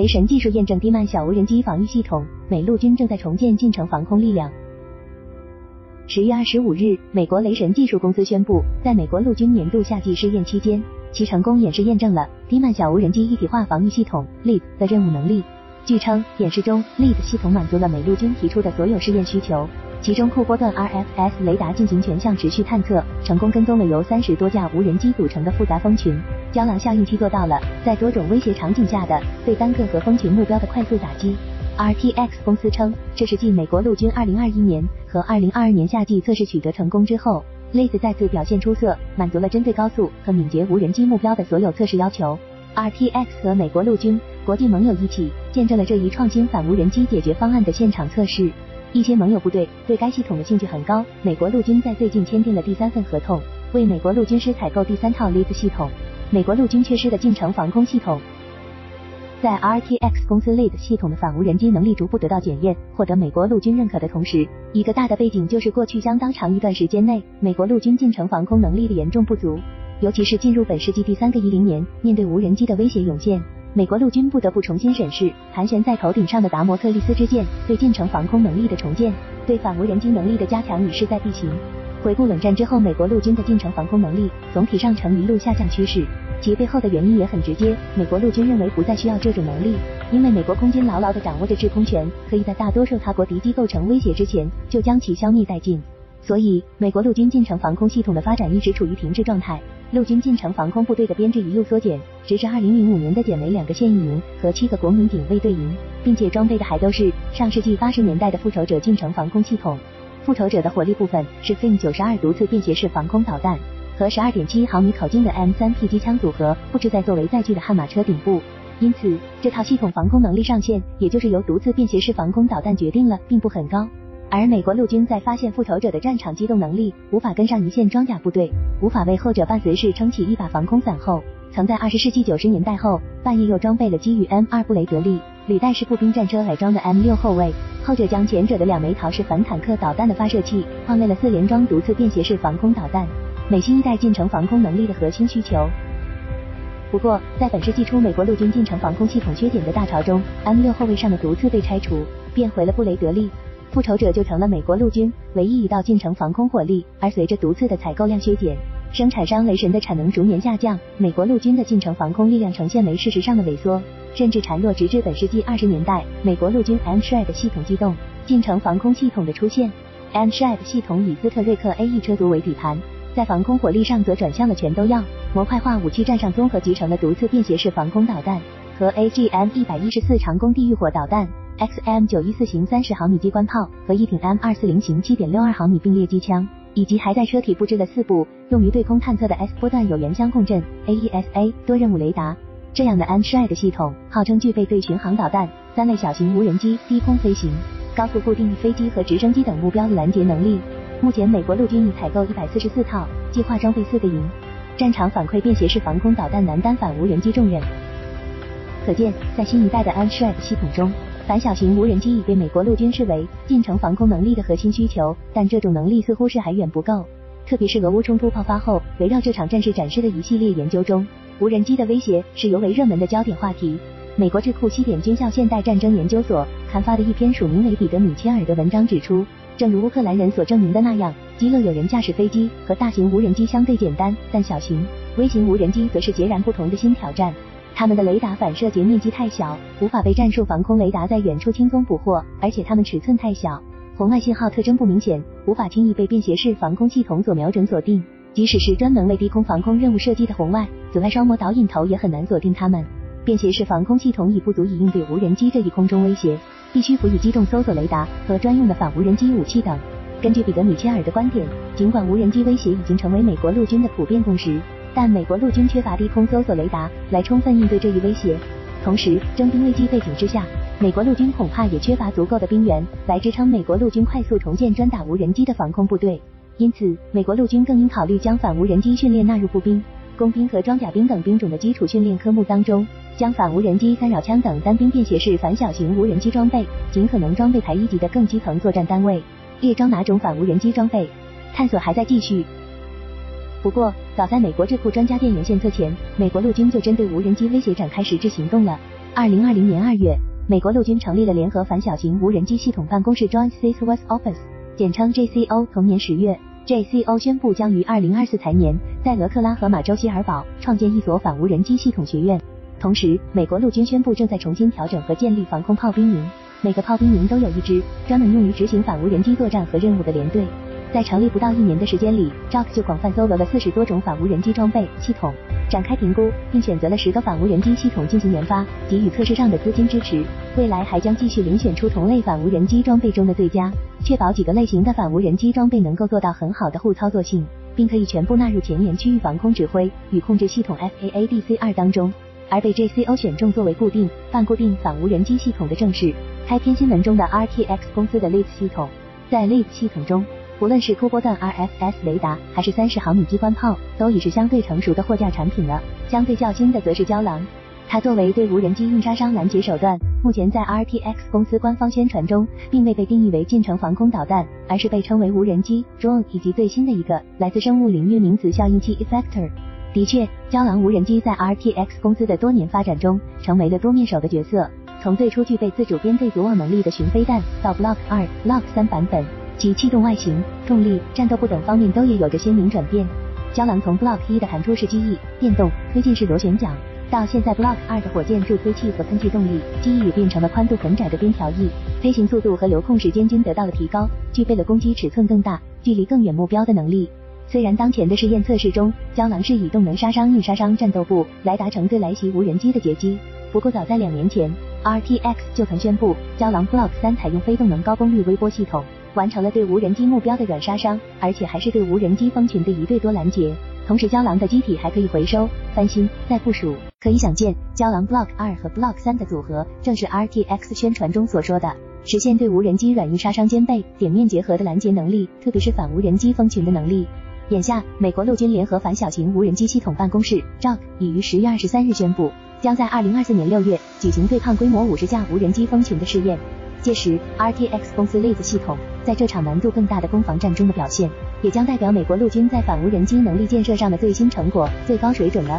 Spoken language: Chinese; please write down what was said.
雷神技术验证低慢小无人机防御系统，美陆军正在重建近程防空力量。十月二十五日，美国雷神技术公司宣布，在美国陆军年度夏季试验期间，其成功演示验证了低慢小无人机一体化防御系统 LEAP 的任务能力。据称，演示中 LEAP 系统满足了美陆军提出的所有试验需求。其中，酷波段 RFS 雷达进行全向持续探测，成功跟踪了由三十多架无人机组成的复杂蜂群。胶囊效应器做到了在多种威胁场景下的对单个和蜂群目标的快速打击。RTX 公司称，这是继美国陆军2021年和2022年夏季测试取得成功之后，LEAP 再次表现出色，满足了针对高速和敏捷无人机目标的所有测试要求。RTX 和美国陆军、国际盟友一起见证了这一创新反无人机解决方案的现场测试。一些盟友部队对该系统的兴趣很高。美国陆军在最近签订了第三份合同，为美国陆军师采购第三套 LEAP 系统。美国陆军缺失的近程防空系统，在 RTX 公司 LEAP 系统的反无人机能力逐步得到检验，获得美国陆军认可的同时，一个大的背景就是过去相当长一段时间内，美国陆军近程防空能力的严重不足，尤其是进入本世纪第三个一零年，面对无人机的威胁涌现。美国陆军不得不重新审视盘旋在头顶上的达摩特利斯之剑对近程防空能力的重建，对反无人机能力的加强已势在必行。回顾冷战之后美国陆军的近程防空能力总体上呈一路下降趋势，其背后的原因也很直接，美国陆军认为不再需要这种能力，因为美国空军牢牢地掌握着制空权，可以在大多数他国敌机构成威胁之前就将其消灭殆尽。所以，美国陆军近程防空系统的发展一直处于停滞状态。陆军近程防空部队的编制一路缩减，直至二零零五年的减为两个现役营和七个国民警卫队营，并且装备的还都是上世纪八十年代的复仇者近程防空系统。复仇者的火力部分是 FIM 九十二独刺便携式防空导弹和十二点七毫米口径的 M 三 P 机枪组合，布置在作为载具的悍马车顶部。因此，这套系统防空能力上限，也就是由独刺便携式防空导弹决定了，并不很高。而美国陆军在发现复仇者的战场机动能力无法跟上一线装甲部队，无法为后者伴随式撑起一把防空伞后，曾在二十世纪九十年代后半夜又装备了基于 M 二布雷德利履带式步兵战车改装的 M 六后卫，后者将前者的两枚陶式反坦克导弹的发射器换为了四连装毒刺便携式防空导弹，美新一代近程防空能力的核心需求。不过，在本世纪初美国陆军近程防空系统缺点的大潮中，M 六后卫上的毒刺被拆除，变回了布雷德利。复仇者就成了美国陆军唯一一道近程防空火力，而随着毒刺的采购量削减，生产商雷神的产能逐年下降，美国陆军的近程防空力量呈现为事实上的萎缩，甚至孱弱，直至本世纪二十年代，美国陆军 M Shred 系统机动近程防空系统的出现。M Shred 系统以斯特瑞克 A E 车族为底盘，在防空火力上则转向了全都要模块化武器站上综合集成的毒刺便携式防空导弹和 A G M 一百一十四长弓地狱火导弹。XM 九一四型三十毫米机关炮和一挺 M 二四零型七点六二毫米并列机枪，以及还在车体布置了四部用于对空探测的 S 波段有源相共振 AESA 多任务雷达。这样的 M Shred 系统号称具备对巡航导弹、三类小型无人机、低空飞行、高速固定翼飞机和直升机等目标的拦截能力。目前，美国陆军已采购一百四十四套，计划装备四个营，战场反馈便携式防空导弹，难单反无人机重任。可见，在新一代的 M Shred 系统中。反小型无人机已被美国陆军视为近程防空能力的核心需求，但这种能力似乎是还远不够。特别是俄乌冲突爆发后，围绕这场战事展示的一系列研究中，无人机的威胁是尤为热门的焦点话题。美国智库西点军校现代战争研究所刊发的一篇署名为彼得米切尔的文章指出，正如乌克兰人所证明的那样，击落有人驾驶飞机和大型无人机相对简单，但小型微型无人机则是截然不同的新挑战。它们的雷达反射截面积太小，无法被战术防空雷达在远处轻松捕获，而且它们尺寸太小，红外信号特征不明显，无法轻易被便携式防空系统所瞄准锁定。即使是专门为低空防空任务设计的红外、紫外双模导引头，也很难锁定它们。便携式防空系统已不足以应对无人机这一空中威胁，必须辅以机动搜索雷达和专用的反无人机武器等。根据彼得米切尔的观点，尽管无人机威胁已经成为美国陆军的普遍共识。但美国陆军缺乏低空搜索雷达来充分应对这一威胁，同时征兵危机背景之下，美国陆军恐怕也缺乏足够的兵员来支撑美国陆军快速重建专打无人机的防空部队。因此，美国陆军更应考虑将反无人机训练纳入步兵、工兵和装甲兵等兵种的基础训练科目当中，将反无人机、干扰枪等单兵便携式反小型无人机装备尽可能装备排一级的更基层作战单位。列装哪种反无人机装备，探索还在继续。不过，早在美国智库专家电源献策前，美国陆军就针对无人机威胁展开实质行动了。二零二零年二月，美国陆军成立了联合反小型无人机系统办公室 （Joint Systems Office），简称 JCO。同年十月，JCO 宣布将于二零二四财年在俄克拉荷马州希尔堡创建一所反无人机系统学院。同时，美国陆军宣布正在重新调整和建立防空炮兵营，每个炮兵营都有一支专门用于执行反无人机作战和任务的连队。在成立不到一年的时间里，Jock 就广泛搜罗了四十多种反无人机装备系统，展开评估，并选择了十个反无人机系统进行研发，给予测试上的资金支持。未来还将继续遴选出同类反无人机装备中的最佳，确保几个类型的反无人机装备能够做到很好的互操作性，并可以全部纳入前沿区域防空指挥与控制系统 FAADC 二当中。而被 JCO 选中作为固定、半固定反无人机系统的正是开篇新闻中的 RTX 公司的 l e a p 系统。在 l e a p 系统中，无论是突波段 RFS 雷达，还是三十毫米机关炮，都已是相对成熟的货架产品了。相对较新的则是胶囊，它作为对无人机硬杀伤拦截手段，目前在 RTX 公司官方宣传中，并未被定义为近程防空导弹，而是被称为无人机 drone，以及最新的一个来自生物领域名词效应器 effector。的确，胶囊无人机在 RTX 公司的多年发展中，成为了多面手的角色。从最初具备自主编队组网能力的巡飞弹，到 Block 二、Block 三版本。其气动外形、动力、战斗部等方面都也有着鲜明转变。胶囊从 Block 一的弹出式机翼、电动推进式螺旋桨，到现在 Block 二的火箭助推器和喷气动力，机翼也变成了宽度很窄的边条翼，飞行速度和留空时间均得到了提高，具备了攻击尺寸更大、距离更远目标的能力。虽然当前的试验测试中，胶囊是以动能杀伤硬杀伤战斗部来达成对来袭无人机的截击，不过早在两年前，RTX 就曾宣布，胶囊 Block 三采用非动能高功率微波系统。完成了对无人机目标的软杀伤，而且还是对无人机蜂群的一对多拦截。同时，胶囊的机体还可以回收、翻新、再部署。可以想见，胶囊 Block 二和 Block 三的组合，正是 RTX 宣传中所说的实现对无人机软硬杀伤兼备、点面结合的拦截能力，特别是反无人机蜂群的能力。眼下，美国陆军联合反小型无人机系统办公室 JOC 已于十月二十三日宣布，将在二零二四年六月举行对抗规模五十架无人机蜂群的试验。届时，RTX 公司 Laze 系统在这场难度更大的攻防战中的表现，也将代表美国陆军在反无人机能力建设上的最新成果、最高水准了。